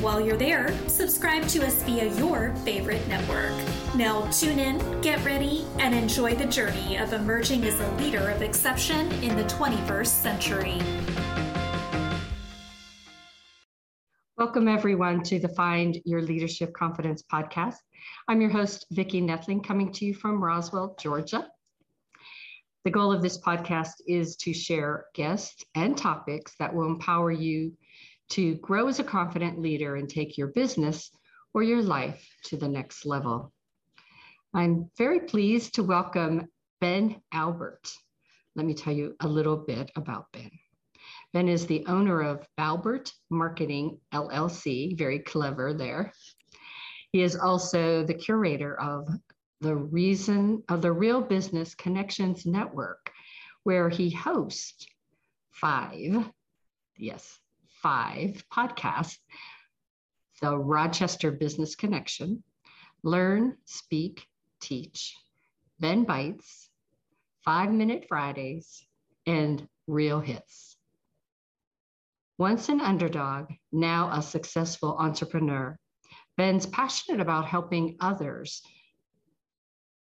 While you're there, subscribe to us via your favorite network. Now, tune in, get ready, and enjoy the journey of emerging as a leader of exception in the 21st century. Welcome, everyone, to the Find Your Leadership Confidence podcast. I'm your host, Vicki Nedling, coming to you from Roswell, Georgia. The goal of this podcast is to share guests and topics that will empower you to grow as a confident leader and take your business or your life to the next level. I'm very pleased to welcome Ben Albert. Let me tell you a little bit about Ben. Ben is the owner of Albert Marketing LLC, very clever there. He is also the curator of the reason of the Real Business Connections Network, where he hosts five, yes, five podcasts the Rochester Business Connection, Learn, Speak, Teach, Ben Bites, Five Minute Fridays, and Real Hits. Once an underdog, now a successful entrepreneur, Ben's passionate about helping others,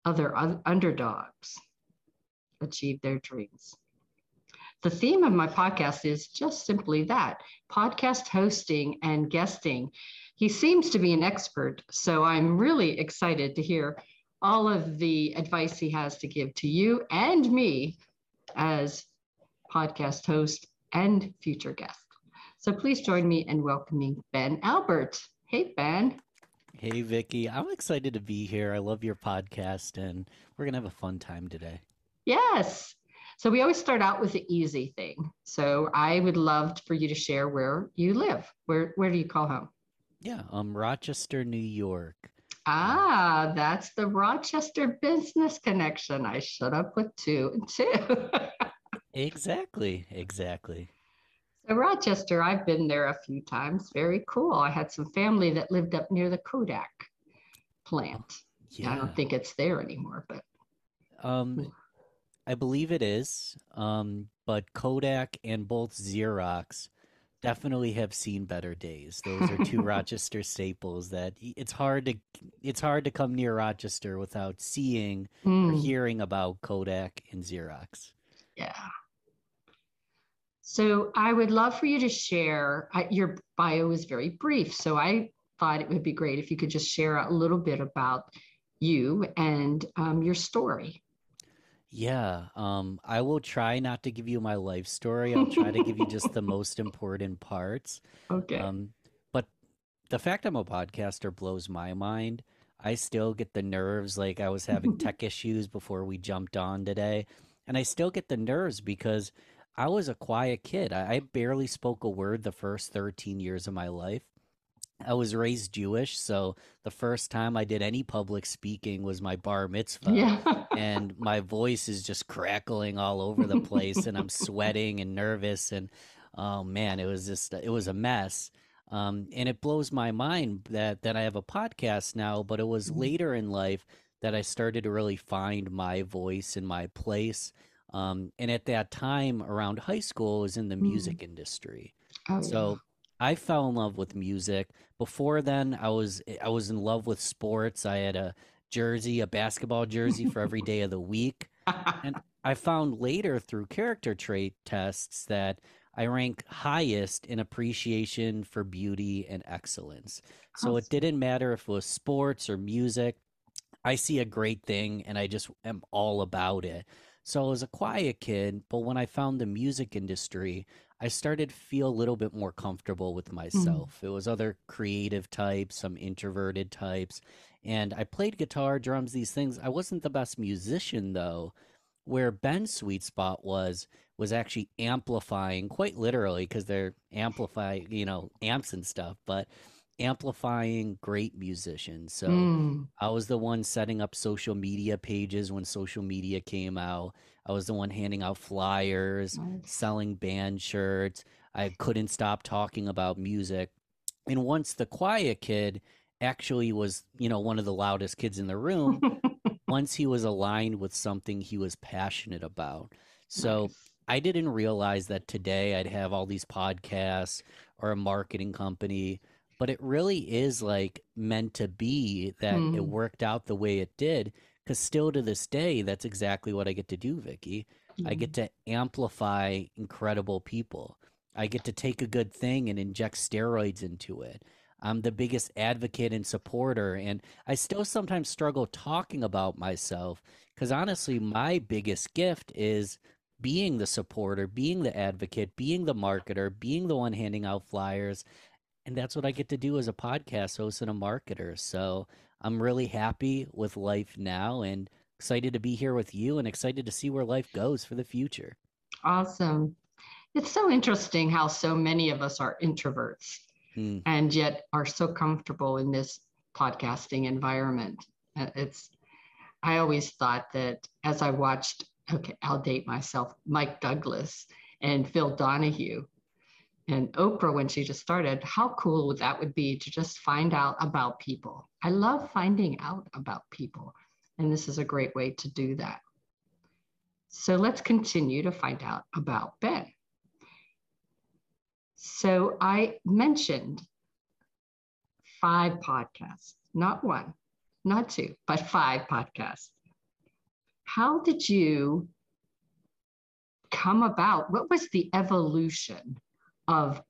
other underdogs, achieve their dreams. The theme of my podcast is just simply that podcast hosting and guesting. He seems to be an expert, so I'm really excited to hear all of the advice he has to give to you and me as podcast host and future guest. So please join me in welcoming Ben Albert. Hey, Ben. Hey, Vicki. I'm excited to be here. I love your podcast, and we're going to have a fun time today. Yes. So we always start out with the easy thing. So I would love for you to share where you live. Where where do you call home? Yeah, um, Rochester, New York. Ah, that's the Rochester business connection. I should have put two and two. exactly, exactly. So Rochester, I've been there a few times. Very cool. I had some family that lived up near the Kodak plant. Yeah. I don't think it's there anymore, but um I believe it is. Um, but Kodak and both Xerox definitely have seen better days. Those are two Rochester staples that it's hard to it's hard to come near Rochester without seeing mm. or hmm. hearing about Kodak and Xerox. Yeah. So I would love for you to share. I, your bio is very brief, so I thought it would be great if you could just share a little bit about you and um, your story. Yeah, um, I will try not to give you my life story. I'll try to give you just the most important parts. Okay. Um, but the fact I'm a podcaster blows my mind. I still get the nerves like I was having tech issues before we jumped on today. And I still get the nerves because I was a quiet kid. I, I barely spoke a word the first 13 years of my life. I was raised Jewish, so the first time I did any public speaking was my bar mitzvah. Yeah. And my voice is just crackling all over the place and I'm sweating and nervous and oh man, it was just it was a mess. Um, and it blows my mind that that I have a podcast now, but it was mm-hmm. later in life that I started to really find my voice and my place. Um, and at that time around high school, I was in the music mm. industry. Oh, so yeah. I fell in love with music. Before then, I was I was in love with sports. I had a jersey, a basketball jersey for every day of the week. and I found later through character trait tests that I rank highest in appreciation for beauty and excellence. So it didn't matter if it was sports or music. I see a great thing and I just am all about it. So I was a quiet kid, but when I found the music industry, I started feel a little bit more comfortable with mm-hmm. myself. Mm. It was other creative types, some introverted types, and I played guitar, drums, these things. I wasn't the best musician though. Where Ben's sweet spot was was actually amplifying, quite literally, because they're amplifying, you know, amps and stuff. But amplifying great musicians. So Mm. I was the one setting up social media pages when social media came out. I was the one handing out flyers, Nice. selling band shirts. I couldn't stop talking about music. And once the quiet kid actually was, you know, one of the loudest kids in the room, once he was aligned with something he was passionate about. So Nice. I didn't realize that today I'd have all these podcasts or a marketing company, but it really is like meant to be that it Mm. worked out the way it did. Because still to this day, that's exactly what I get to do, Vicki. I Mm. get to amplify incredible people. I get to take a good thing and inject steroids into it. I'm the biggest advocate and supporter, and I still sometimes struggle talking about myself because honestly, my biggest gift is being the supporter, being the advocate, being the marketer, being the one handing out flyers. And that's what I get to do as a podcast host and a marketer. So I'm really happy with life now and excited to be here with you and excited to see where life goes for the future. Awesome. It's so interesting how so many of us are introverts Mm, and yet are so comfortable in this podcasting environment. Uh, It's, I always thought that as I watched, okay, I'll date myself, Mike Douglas and Phil Donahue and Oprah when she just started, how cool would that would be to just find out about people. I love finding out about people. And this is a great way to do that. So let's continue to find out about Ben. So I mentioned five podcasts, not one, not two, but five podcasts. How did you come about? What was the evolution of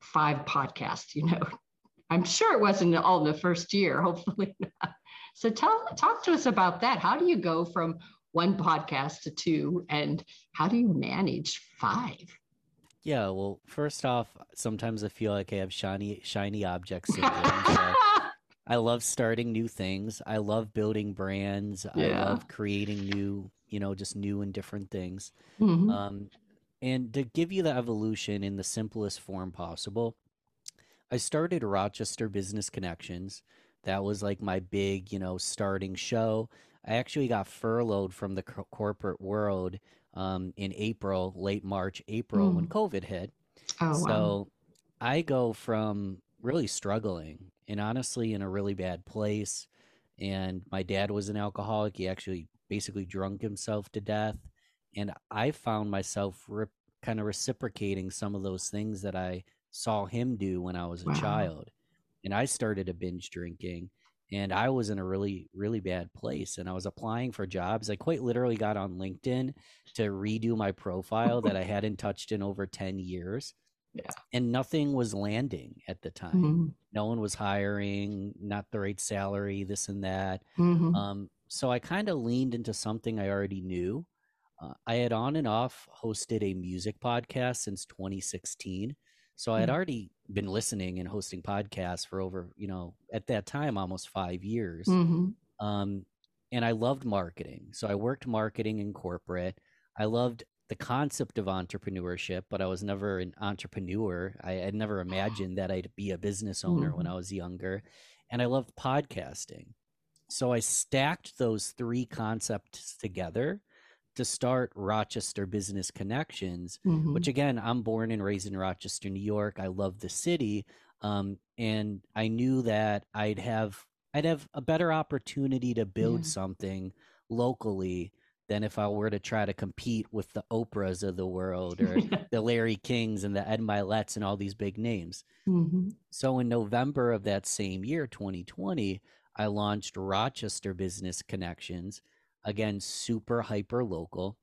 five podcasts? You know, I'm sure it wasn't all in the first year, hopefully not. So tell talk to us about that. How do you go from one podcast to two and how do you manage five? Yeah, well, first off, sometimes I feel like I have shiny shiny objects syndrome. I love starting new things. I love building brands. I love creating new, you know, just new and different things. Mhm. Um, and to give you the evolution in the simplest form possible, I started Rochester Business Connections. That was like my big, you know, starting show. I actually got furloughed from the co- corporate world um, in April, late March, April, when Mm. COVID hit. oh, wow. So I go from really struggling and honestly in a really bad place. And my dad was an alcoholic. He actually basically drunk himself to death. And I found myself rip, kind of reciprocating some of those things that I saw him do when I was a Wow. child. And I started a binge drinking and I was in a really, really bad place. And I was applying for jobs. I quite literally got on LinkedIn to redo my profile that I hadn't touched in over 10 years. Yeah. And nothing was landing at the time. Mhm. No one was hiring, not the right salary, this and that. Mhm. Um, so I kind of leaned into something I already knew. Uh, I had on and off hosted a music podcast since 2016. So I had Mm. already been listening and hosting podcasts for over, you know, at that time, almost five years. Mhm. Um, and I loved marketing. So I worked marketing in corporate. I loved the concept of entrepreneurship, but I was never an entrepreneur. I had never imagined that I'd be a business owner when Mhm. I was younger. And I loved podcasting. So I stacked those three concepts together to start Rochester Business Connections, Mhm. which again, I'm born and raised in Rochester, New York. I love the city. Um, and I knew that I'd have I'd have a better opportunity to build Yeah. something locally than if I were to try to compete with the Oprahs of the world or the Larry Kings and the Ed Myletts and all these big names. Mhm. So in November of that same year, 2020, I launched Rochester Business Connections, again, super hyper local.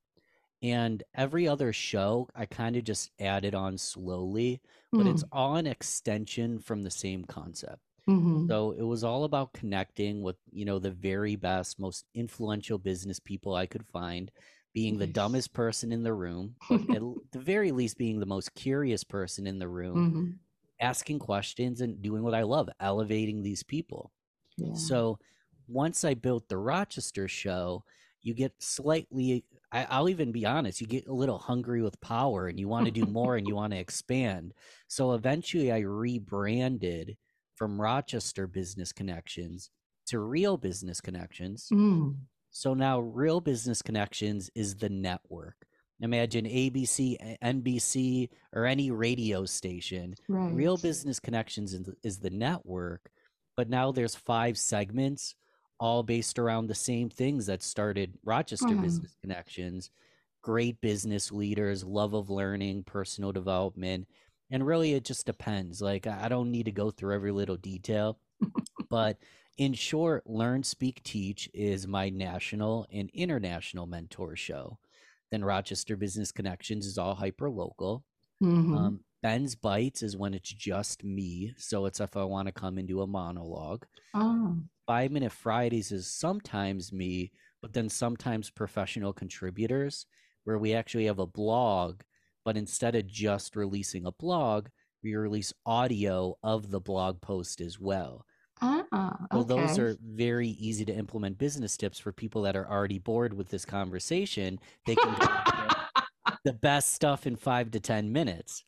And every other show, I kind of just added on slowly, but it's all an extension from the same concept. Mhm. So it was all about connecting with, you know, the very best, most influential business people I could find, being the dumbest person in the room, but at the very least being the most curious person in the room Mhm. asking questions and doing what I love, elevating these people. Yeah. So once I built the Rochester show, you get slightly, I, I'll even be honest, you get a little hungry with power and you want to do more and you want to expand. So eventually I rebranded from Rochester Business Connections to Real Business Connections. Mm. So now Real Business Connections is the network. Imagine ABC, NBC, or any radio station. Right. Real Business Connections is the, is the network, but now there's five segments, all based around the same things that started Rochester Wow. Business Connections. Great business leaders, love of learning, personal development, and really it just depends. Like I don't need to go through every little detail, but in short, Learn, Speak, Teach is my national and international mentor show. Then Rochester Business Connections is all hyper local. Mhm. Um, Ben's Bites is when it's just me. So it's if I want to come and do a monologue. oh. Five Minute Fridays is sometimes me, but then sometimes professional contributors, where we actually have a blog, but instead of just releasing a blog, we release audio of the blog post as well. Ah, okay. those are very easy to implement business tips for people that are already bored with this conversation. They can get the best stuff in five to 10 minutes.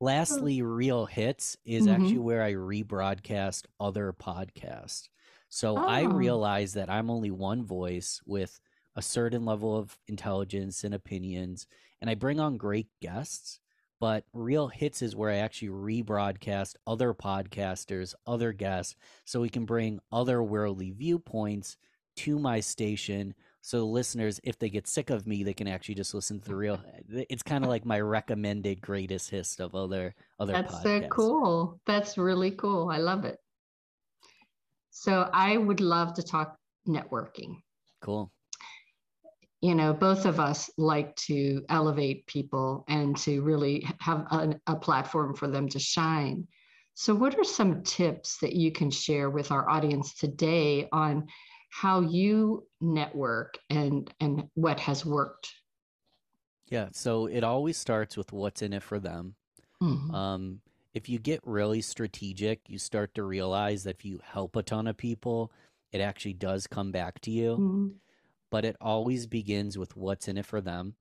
Lastly, Real Hits is Mhm. actually where I rebroadcast other podcasts. So I Oh. realize that I'm only one voice with a certain level of intelligence and opinions, and I bring on great guests. But Real Hits is where I actually rebroadcast other podcasters, other guests, so we can bring other worldly viewpoints to my station. So the listeners, if they get sick of me, they can actually just listen to the real. Eh, it's kind of like my recommended greatest hits of other other That's so cool. That's really cool. I love it. So I would love to talk networking. Cool. You know, both of us like to elevate people and to really have a, a platform for them to shine. So, what are some tips that you can share with our audience today on how you network and and what has worked? Yeah. So it always starts with what's in it for them. Mhm. Um, if you get really strategic, you start to realize that if you help a ton of people, it actually does come back to you. Mhm. But it always begins with what's in it for them.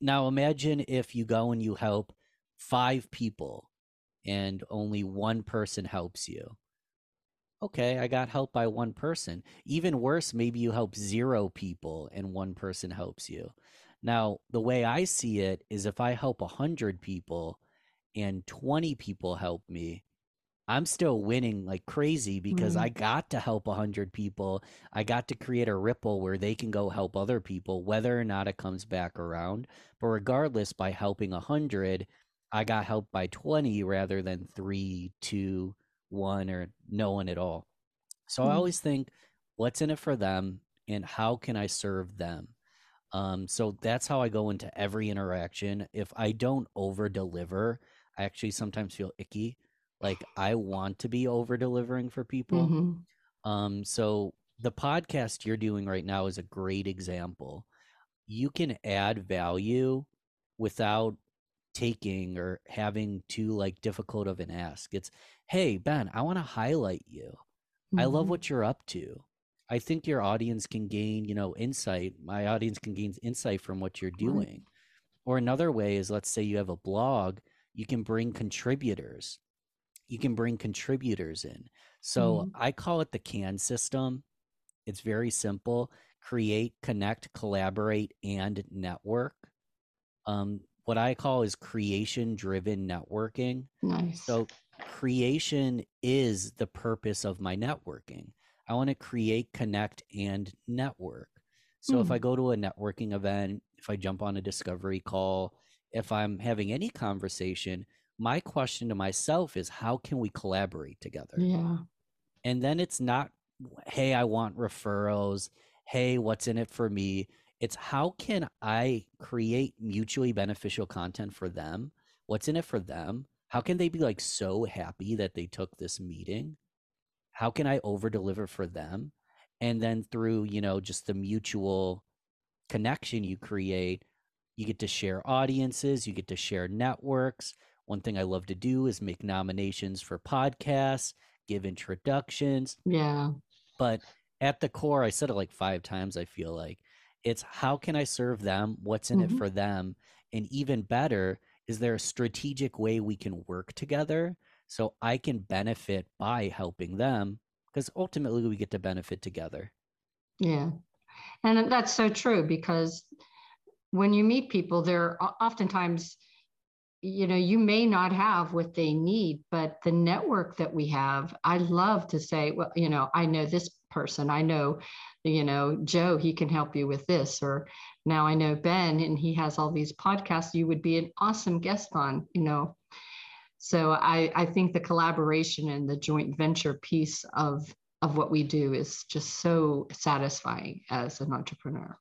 Now, imagine if you go and you help five people and only one person helps you. Okay, I got helped by one person. Even worse, maybe you help zero people and one person helps you. Now, the way I see it is if I help 100 people and 20 people help me, I'm still winning like crazy because mm-hmm. I got to help 100 people. I got to create a ripple where they can go help other people, whether or not it comes back around. But regardless, by helping 100, I got helped by 20 rather than three, two, one, or no one at all. So I Mm. always think, what's in it for them and how can I serve them? Um, so that's how I go into every interaction. If I don't over deliver, I actually sometimes feel icky. Like I want to be over delivering for people. Mhm. Um, so the podcast you're doing right now is a great example. You can add value without taking or having too like difficult of an ask. It's, hey Ben, I want to highlight you. I love Mhm. what you're up to. I think your audience can gain, you know, insight. My audience can gain insight from what you're doing. Or another way is let's say you have a blog, you can bring contributors. You can bring contributors in. So Mhm. I call it the CAN system. It's very simple create, connect, collaborate, and network. Um, what I call is creation driven networking. Nice. So creation is the purpose of my networking. I want to create, connect, and network. So if Hmm. I go to a networking event, if I jump on a discovery call, if I'm having any conversation, my question to myself is how can we collaborate together? yeah. And then it's not, hey, I want referrals. Hey, what's in it for me? It's how can I create mutually beneficial content for them? What's in it for them? How can they be like so happy that they took this meeting? How can I over deliver for them? And then through, you know, just the mutual connection you create, you get to share audiences, you get to share networks. One thing I love to do is make nominations for podcasts, give introductions. Yeah. But at the core, I said it like five times, I feel like it's how can I serve them? What's in Mhm. it for them? And even better, is there a strategic way we can work together so I can benefit by helping them because ultimately we get to benefit together. Yeah. And that's so true because when you meet people, they're oftentimes, you know, you may not have what they need, but the network that we have, I love to say, well, you know, I know this person, I know, you know, Joe, he can help you with this, or now I know Ben and he has all these podcasts, you would be an awesome guest on, you know, so I, I think the collaboration and the joint venture piece of of what we do is just so satisfying as an entrepreneur.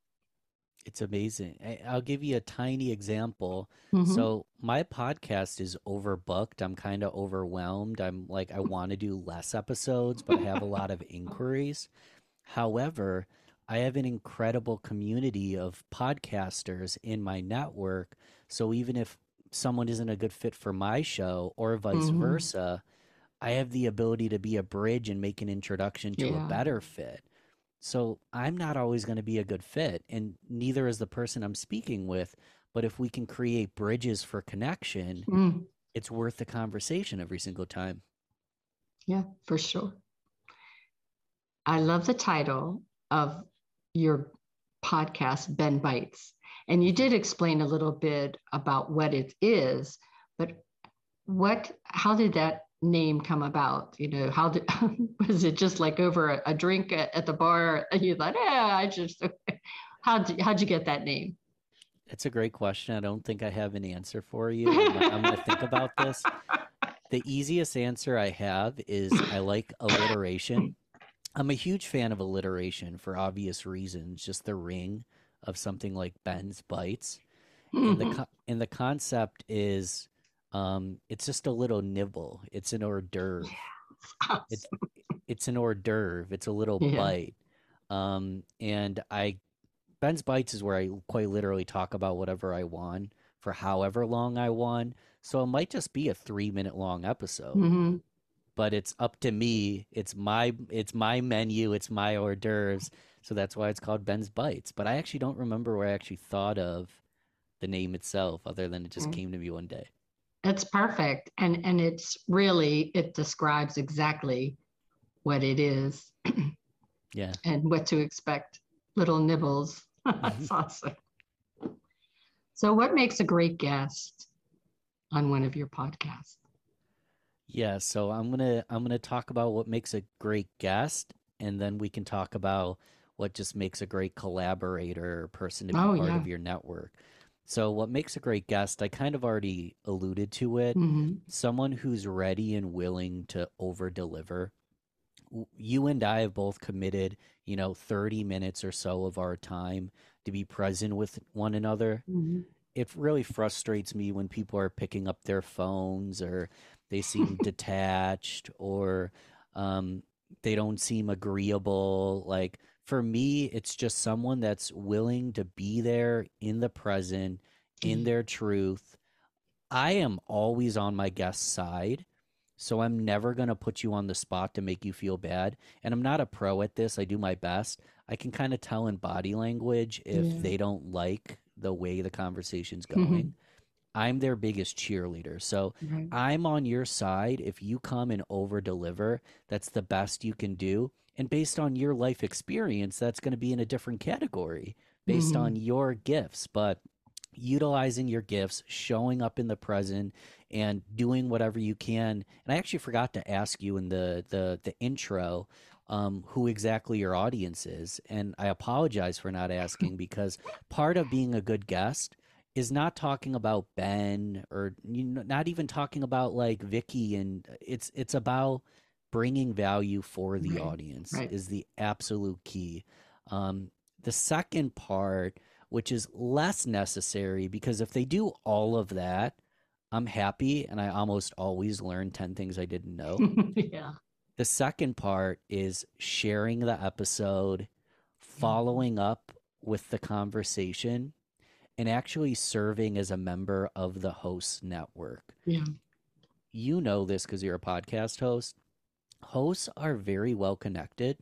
It's amazing. I'll give you a tiny example. Mm-hmm. So my podcast is overbooked. I'm kind of overwhelmed. I'm like I want to do less episodes, but I have a lot of inquiries. However, I have an incredible community of podcasters in my network. So even if someone isn't a good fit for my show or vice mm-hmm. versa, I have the ability to be a bridge and make an introduction to yeah. a better fit. So I'm not always going to be a good fit, and neither is the person I'm speaking with. But if we can create bridges for connection, mm. it's worth the conversation every single time. Yeah, for sure. I love the title of your podcast, Ben Bites. And you did explain a little bit about what it is, but what, how did that name come about? You know, how did, was it just like over a, a drink at, at, the bar and you thought, yeah, I just, how'd you, how'd you get that name? It's a great question. I don't think I have an answer for you. I'm, I'm going to think about this. The easiest answer I have is I like alliteration. I'm a huge fan of alliteration for obvious reasons. Just the ring of something like Ben's Bites. And the mm-hmm. and the concept is um, it's just a little nibble. It's an hors d'oeuvre. Yeah, awesome. It's it's an hors d'oeuvre. It's a little yeah. bite. Um, and I Ben's Bites is where I quite literally talk about whatever I want for however long I want. So it might just be a three minute long episode. Mm-hmm. But it's up to me. It's my it's my menu. It's my hors d'oeuvres so that's why it's called Ben's Bites. But I actually don't remember where I actually thought of the name itself, other than it just mm-hmm. came to me one day. That's perfect, and and it's really it describes exactly what it is. yeah, and what to expect. Little nibbles. That's mm-hmm. awesome. So, what makes a great guest on one of your podcasts? Yeah, so I'm gonna I'm gonna talk about what makes a great guest, and then we can talk about what just makes a great collaborator or person to be oh, part yeah. of your network. So, what makes a great guest, I kind of already alluded to it. Mm-hmm. Someone who's ready and willing to over deliver. You and I have both committed, you know, 30 minutes or so of our time to be present with one another. Mm-hmm. It really frustrates me when people are picking up their phones or they seem detached or um, they don't seem agreeable. Like, for me, it's just someone that's willing to be there in the present, in mm-hmm. their truth. I am always on my guest's side. So I'm never going to put you on the spot to make you feel bad. And I'm not a pro at this. I do my best. I can kind of tell in body language if yeah. they don't like the way the conversation's mm-hmm. going. Mm-hmm. I'm their biggest cheerleader. So right. I'm on your side. If you come and over deliver, that's the best you can do. And based on your life experience, that's going to be in a different category based mm-hmm. on your gifts. But utilizing your gifts, showing up in the present, and doing whatever you can. And I actually forgot to ask you in the the the intro um, who exactly your audience is, and I apologize for not asking because part of being a good guest is not talking about Ben or you know, not even talking about like Vicki, and it's it's about bringing value for the right. audience right. is the absolute key. Um, the second part, which is less necessary, because if they do all of that, I'm happy and I almost always learn 10 things I didn't know. yeah. The second part is sharing the episode, following up with the conversation, and actually serving as a member of the host network. Yeah. You know this because you're a podcast host hosts are very well connected.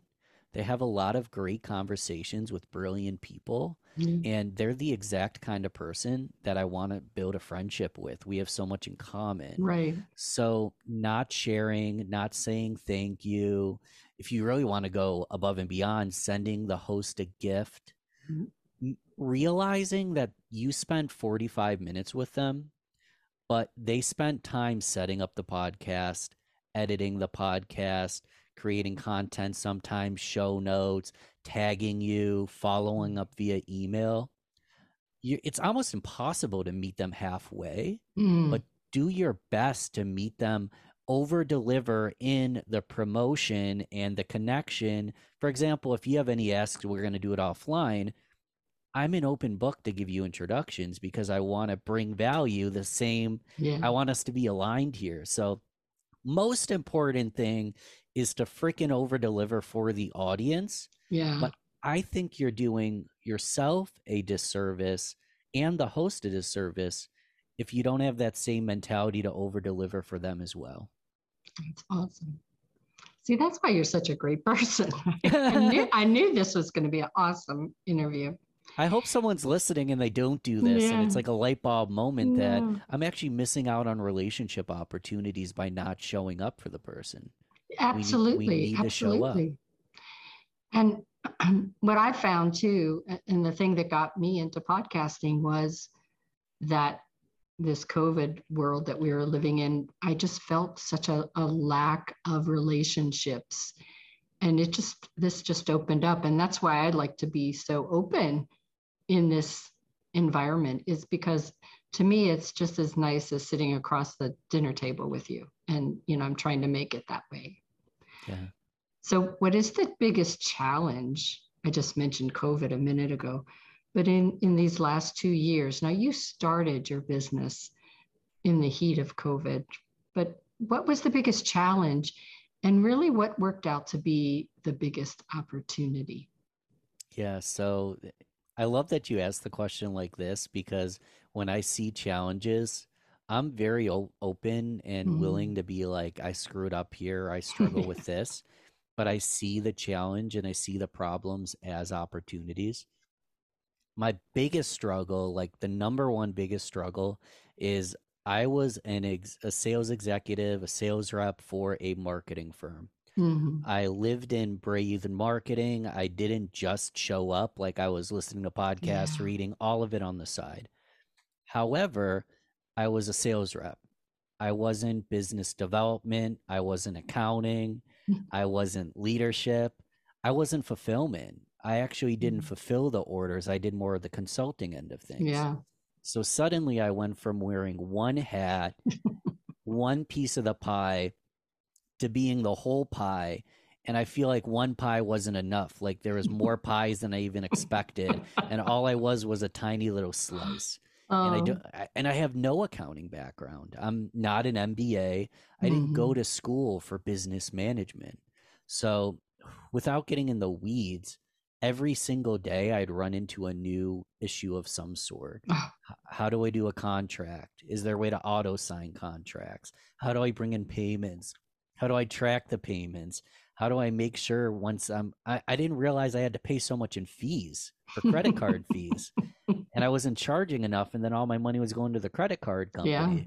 They have a lot of great conversations with brilliant people, Mm. and they're the exact kind of person that I want to build a friendship with. We have so much in common. Right. So, not sharing, not saying thank you. If you really want to go above and beyond, sending the host a gift, Mhm. m- realizing that you spent 45 minutes with them, but they spent time setting up the podcast, editing the podcast, creating content, sometimes show notes, tagging you, following up via email. You, it's almost impossible to meet them halfway Mm. But do your best to meet them over deliver in the promotion and the connection for example if you have any asks we're going to do it offline i'm an open book to give you introductions because i want to bring value the same yeah. i want us to be aligned here so most important thing is to freaking over deliver for the audience yeah. but I think you're doing yourself a disservice and the host a disservice if you don't have that same mentality to over deliver for them as well. That's awesome. See, that's why you're such a great person. I, knew, I knew this was going to be an awesome interview. I hope someone's listening and they don't do this and it's like a light bulb moment that I'm actually missing out on relationship opportunities by not showing up for the person. Absolutely. show up. absolutely. And what I found too, and the thing that got me into podcasting was that this COVID world that we were living in, I just felt such a, a lack of relationships. And it just, this just opened up. And that's why I'd like to be so open in this environment, is because to me, it's just as nice as sitting across the dinner table with you. And, you know, I'm trying to make it that way. Yeah. So, what is the biggest challenge? I just mentioned COVID a minute ago, but in, in these last two years, now you started your business in the heat of COVID, but what was the biggest challenge? And really, what worked out to be the biggest opportunity? Yeah, so I love that you asked the question like this because when I see challenges, I'm very o- open and Mhm. willing to be like, I screwed up here, I struggle with this, but I see the challenge and I see the problems as opportunities. My biggest struggle, like the number one biggest struggle, is I was an ex- a sales executive, a sales rep for a marketing firm. Mhm. I lived in Brave and marketing. I didn't just show up like I was listening to podcasts, Yeah. reading all of it on the side. However, I was a sales rep. I wasn't business development. I wasn't accounting. I wasn't leadership. I wasn't fulfillment. I actually didn't Mhm. fulfill the orders. I did more of the consulting end of things. Yeah. So suddenly I went from wearing one hat, one piece of the pie, to being the whole pie. And I feel like one pie wasn't enough. Like there was more pies than I even expected. And all I was was a tiny little slice. And I Oh, do I- and I have no accounting background. I'm not an MBA. I didn't go to school for business management. So without getting in the weeds, every single day I'd run into a new issue of some sort. Ah. How do I do a contract? Is there a way to auto sign contracts? How do I bring in payments? How do I track the payments? How do I make sure once I'm I, I didn't realize I had to pay so much in fees for credit card fees. And I wasn't charging enough and then all my money was going to the credit card company. Yeah.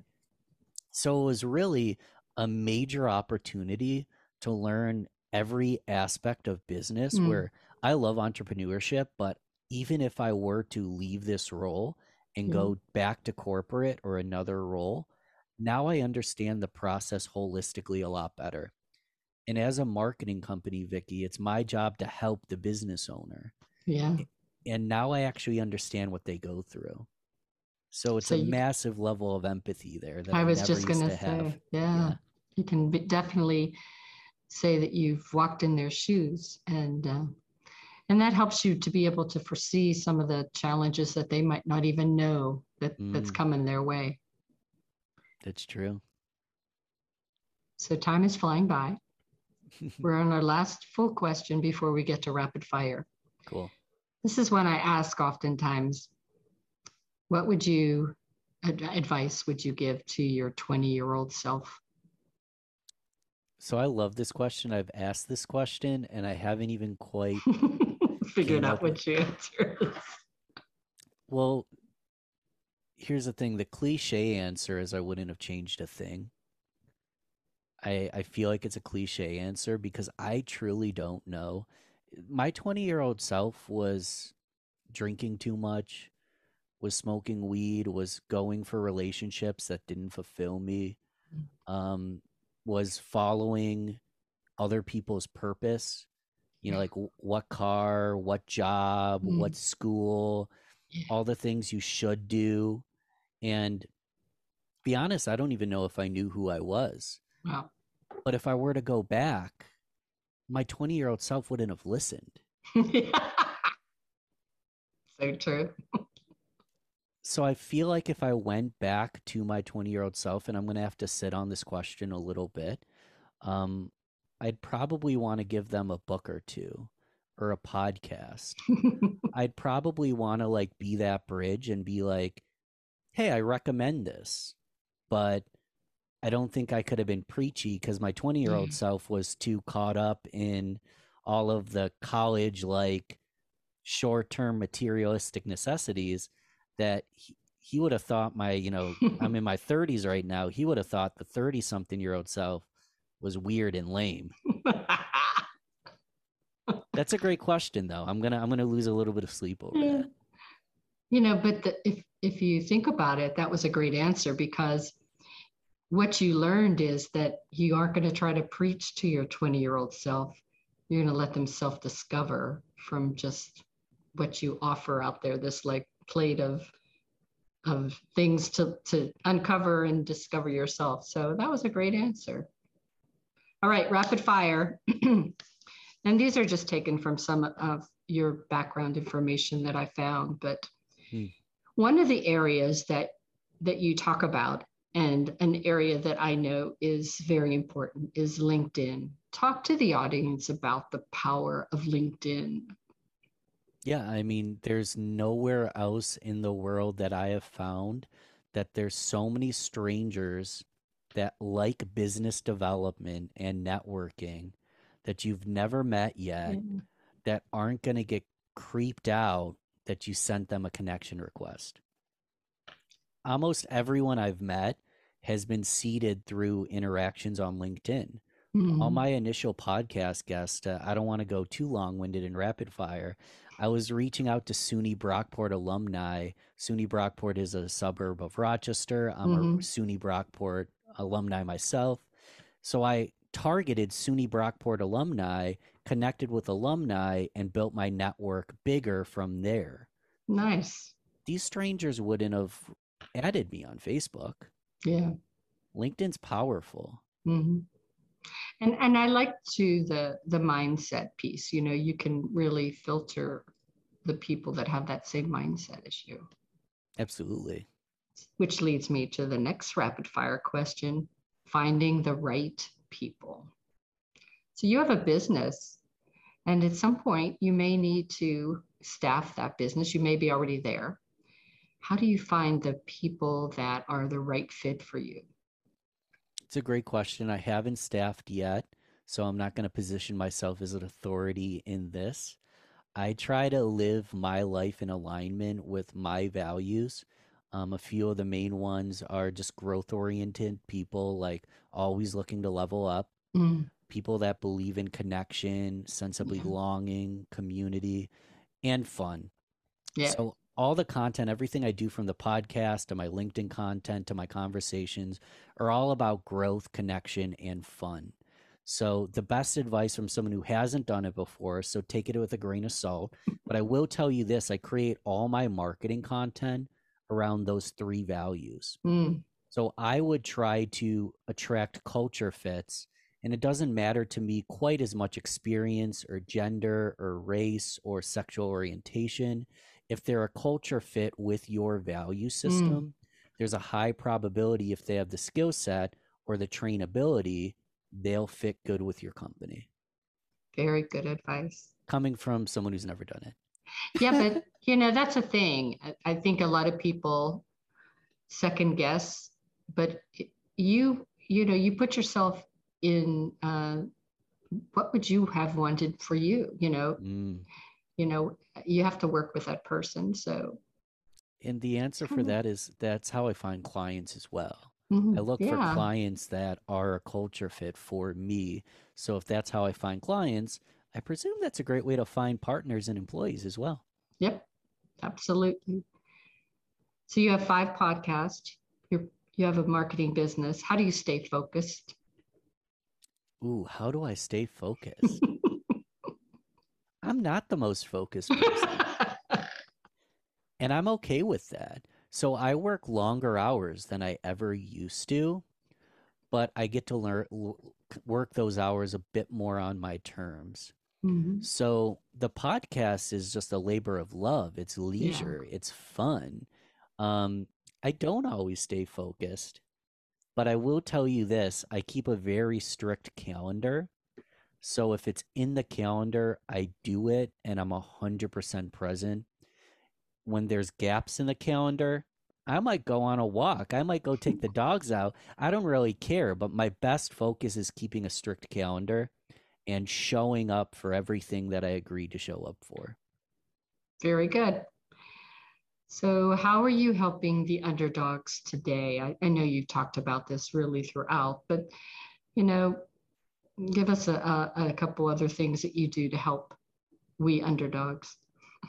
So it was really a major opportunity to learn every aspect of business Mm. where I love entrepreneurship, but even if I were to leave this role and Yeah. go back to corporate or another role, now I understand the process holistically a lot better. And as a marketing company, Vicki, it's my job to help the business owner. yeah. And now I actually understand what they go through. So it's So a you- massive level of empathy there that I I, was never just going to to have. say, yeah, you can be, definitely say that you've walked in their shoes, and uh, and that helps you to be able to foresee some of the challenges that they might not even know that that's Mm. coming their way. That's true. So time is flying by. We're on our last full question before we get to rapid fire. Cool. This is one I ask oftentimes. What would you ad- advice would you give to your 20 year old self? So I love this question. I've asked this question and I haven't even quite figured out what your answer is. well here's the thing the cliche answer is I wouldn't have changed a thing. I I feel like it's a cliche answer because I truly don't know. My 20 year old self was drinking too much, was smoking weed, was going for relationships that didn't fulfill me, um, was following other people's purpose. You know, like w- what car, what job, Mm. what school, all the things you should do. And be honest, I don't even know if I knew who I was. Wow. But if I were to go back, my 20 year old self wouldn't have listened. so true. So I feel like if I went back to my 20 year old self, and I'm going to have to sit on this question a little bit, um, I'd probably want to give them a book or two or a podcast. I'd probably want to like be that bridge and be like, hey, I recommend this, but I don't think I could have been preachy because my 20 year old Yeah. Mm. self was too caught up in all of the college like short term materialistic necessities that he, he would have thought my, you know, I'm in my 30s right now. He would have thought the 30 something year old self was weird and lame. That's a great question though. I'm going to I'm going to lose a little bit of sleep over that. You know, but the, if if you think about it, that was a great answer because what you learned is that you aren't going to try to preach to your 20 year old self. You're going to let them self discover from just what you offer out there. This like plate of of things to to uncover and discover yourself. So that was a great answer. All right, rapid fire. and these are just taken from some of your background information that I found, but Hmm. One of the areas that that you talk about and an area that I know is very important is LinkedIn. Talk to the audience about the power of LinkedIn. Yeah, I mean, there's nowhere else in the world that I have found that there's so many strangers that like business development and networking that you've never met yet mm-hmm. that aren't going to get creeped out that you sent them a connection request. Almost everyone I've met has been seeded through interactions on LinkedIn. All Mhm. my initial podcast guests, uh, I don't want to go too long winded and rapid fire. I was reaching out to SUNY Brockport alumni. SUNY Brockport is a suburb of Rochester. I'm a Mhm. SUNY Brockport alumni myself. So I targeted SUNY Brockport alumni, connected with alumni, and built my network bigger from there. Nice. These strangers wouldn't have added me on Facebook. Yeah. LinkedIn's powerful. hmm And and I like to the the mindset piece. You know, you can really filter the people that have that same mindset as you. Absolutely. Which leads me to the next rapid fire question: finding the right people. So you have a business, and at some point you may need to staff that business. You may be already there. How do you find the people that are the right fit for you? It's a great question. I haven't staffed yet, so I'm not going to position myself as an authority in this. I try to live my life in alignment with my values. Um, a few of the main ones are just growth oriented people, like always looking to level up, Mm, people that believe in connection, sense of Yeah. belonging, community, and fun. yeah. So all the content, everything I do from the podcast to my LinkedIn content to my conversations are all about growth, connection, and fun. So the best advice from someone who hasn't done it before, so take it with a grain of salt. But I will tell you this, I create all my marketing content around those three values. Mm, So I would try to attract culture fits. And it doesn't matter to me quite as much experience or gender or race or sexual orientation. If they're a culture fit with your value mm. system, there's a high probability if they have the skill set or the trainability, they'll fit good with your company. very good advice. Coming from someone who's never done it. Yeah, but you know, that's a thing. I- I think a lot of people second guess, but you, you know, you put yourself in uh, what would you have wanted for you? You know, Mm. you know, you have to work with that person. So And the answer for that is that's how I find clients as well. mhm, I look for clients that are a culture fit for me. So if that's how I find clients, I presume that's a great way to find partners and employees as well. yep, absolutely. So you have five podcasts. You you have a marketing business. How do you stay focused? Ooh, how do I stay focused? I'm not the most focused person, and I'm okay with that. So I work longer hours than I ever used to, but I get to learn work those hours a bit more on my terms. Mhm. So the podcast is just a labor of love. It's leisure. It's fun. Um, I don't always stay focused, but I will tell you this: I keep a very strict calendar. So if it's in the calendar, I do it, and I'm a hundred percent present. When there's gaps in the calendar, I might go on a walk. I might go take the dogs out. I don't really care, but my best focus is keeping a strict calendar and showing up for everything that I agreed to show up for. Very good. So, how are you helping the underdogs today? I, I know you've talked about this really throughout, but you know, give us a, a, a couple other things that you do to help we underdogs.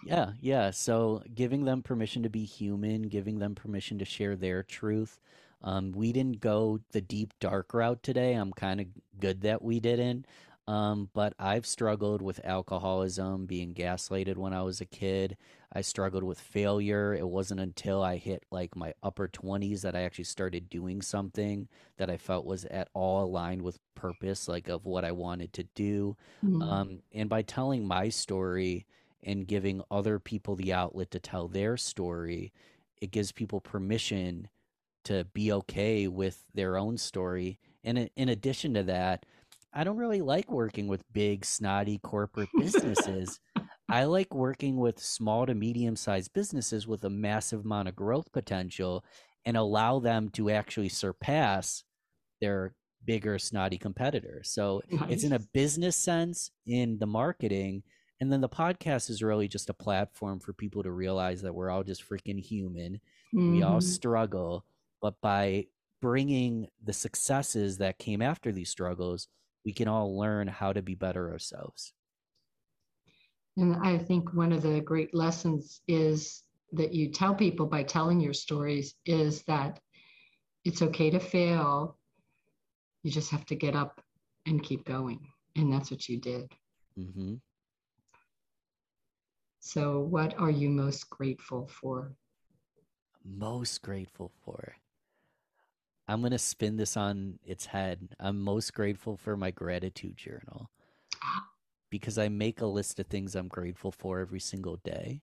Yeah, yeah. So giving them permission to be human, giving them permission to share their truth. Um, we didn't go the deep dark route today. I'm kind of good that we didn't. Um, but I've struggled with alcoholism, being gaslighted when I was a kid. I struggled with failure. It wasn't until I hit like my upper 20s that I actually started doing something that I felt was at all aligned with purpose, like of what I wanted to do. Mm, Um, and by telling my story and giving other people the outlet to tell their story, it gives people permission to be okay with their own story. And in, in addition to that, I don't really like working with big, snotty corporate businesses. I like working with small to medium sized businesses with a massive amount of growth potential and allow them to actually surpass their bigger, snotty competitors. So it's in a business sense in the marketing. And then the podcast is really just a platform for people to realize that we're all just freaking human. We all Mhm. struggle. But by bringing the successes that came after these struggles, we can all learn how to be better ourselves. And I think one of the great lessons is that you tell people by telling your stories is that it's okay to fail. You just have to get up and keep going. And that's what you did. hmm So, what are you most grateful for? Most grateful for. I'm going to spin this on its head. I'm most grateful for my gratitude journal because I make a list of things I'm grateful for every single day.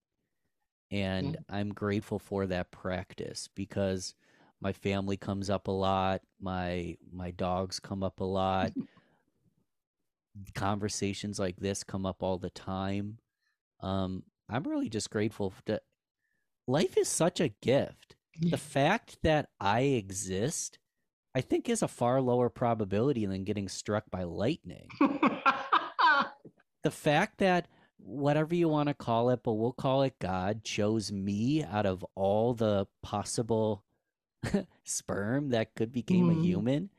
And I'm grateful for that practice because my family comes up a lot, my my dogs come up a lot. Conversations like this come up all the time. Um, I'm really just grateful that life is such a gift. The fact that I exist, I think, is a far lower probability than getting struck by lightning. the fact that whatever you want to call it, but we'll call it God, chose me out of all the possible sperm that could become a Mhm. human.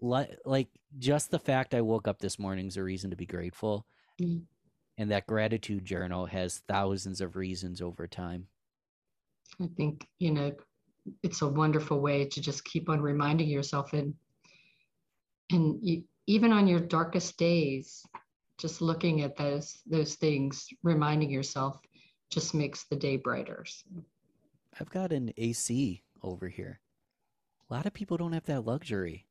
Like, like just the fact I woke up this morning is a reason to be grateful. Mm. And that gratitude journal has thousands of reasons over time. I think, you know, it's a wonderful way to just keep on reminding yourself and and you, even on your darkest days, just looking at those those things, reminding yourself just makes the day brighter. So, I've got an AC over here. A lot of people don't have that luxury.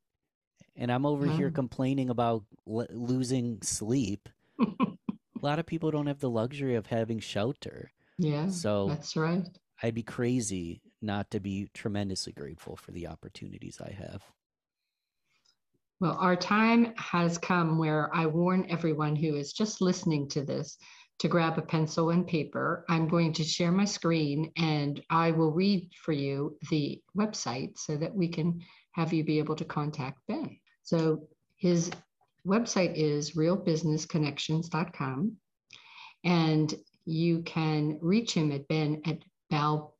And I'm over here complaining about l- losing sleep. A lot of people don't have the luxury of having shelter. yeah, So that's right. I'd be crazy not to be tremendously grateful for the opportunities I have. Well, our time has come where I warn everyone who is just listening to this to grab a pencil and paper. I'm going to share my screen and I will read for you the website so that we can have you be able to contact Ben. So his website is realbusinessconnections.com. And you can reach him at Ben at Bal,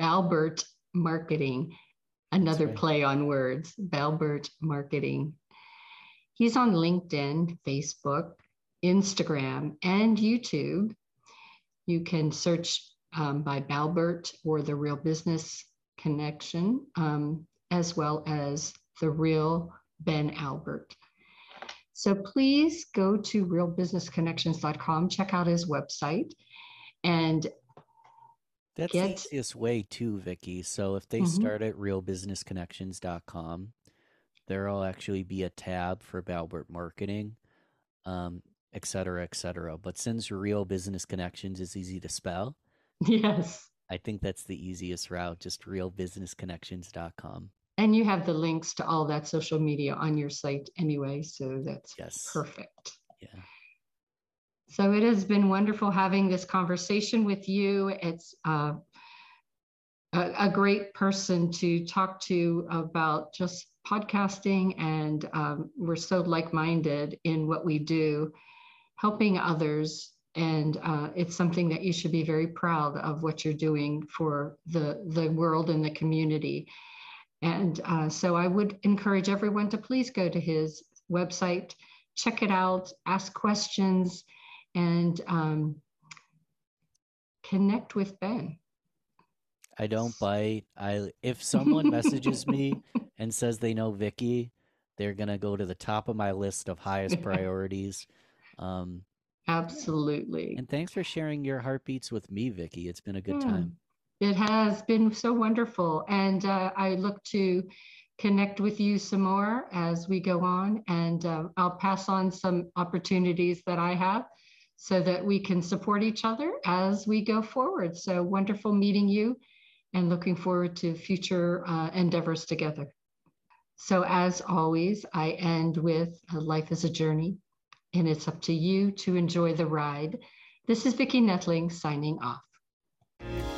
Balbert Marketing, another right. play on words, Balbert Marketing. He's on LinkedIn, Facebook, Instagram, and YouTube. You can search um, by Balbert or the Real Business Connection, um, as well as the Real Ben Albert. So please go to realbusinessconnections.com, check out his website, and that's get... the easiest way too, Vicki. So if they mm-hmm. start at realbusinessconnections.com, there'll actually be a tab for Balbert Marketing, um, et cetera, et cetera. But since Real Business Connections is easy to spell, yes, I think that's the easiest route. Just realbusinessconnections.com. And you have the links to all that social media on your site anyway, so that's yes. perfect. Yeah. So it has been wonderful having this conversation with you. It's uh, a, a, great person to talk to about just podcasting, and um, we're so like minded in what we do, helping others. And uh, it's something that you should be very proud of what you're doing for the, the world and the community. And uh, so I would encourage everyone to please go to his website, check it out, ask questions, and um, connect with Ben. I don't bite. I if someone messages me and says they know Vicki, they're gonna go to the top of my list of highest priorities. Um, Absolutely. And thanks for sharing your heartbeats with me, Vicki. It's been a good yeah. time. It has been so wonderful. And uh, I look to connect with you some more as we go on. And uh, I'll pass on some opportunities that I have so that we can support each other as we go forward. So wonderful meeting you and looking forward to future uh, endeavors together. So, as always, I end with life is a journey, and it's up to you to enjoy the ride. This is Vicki Netling signing off.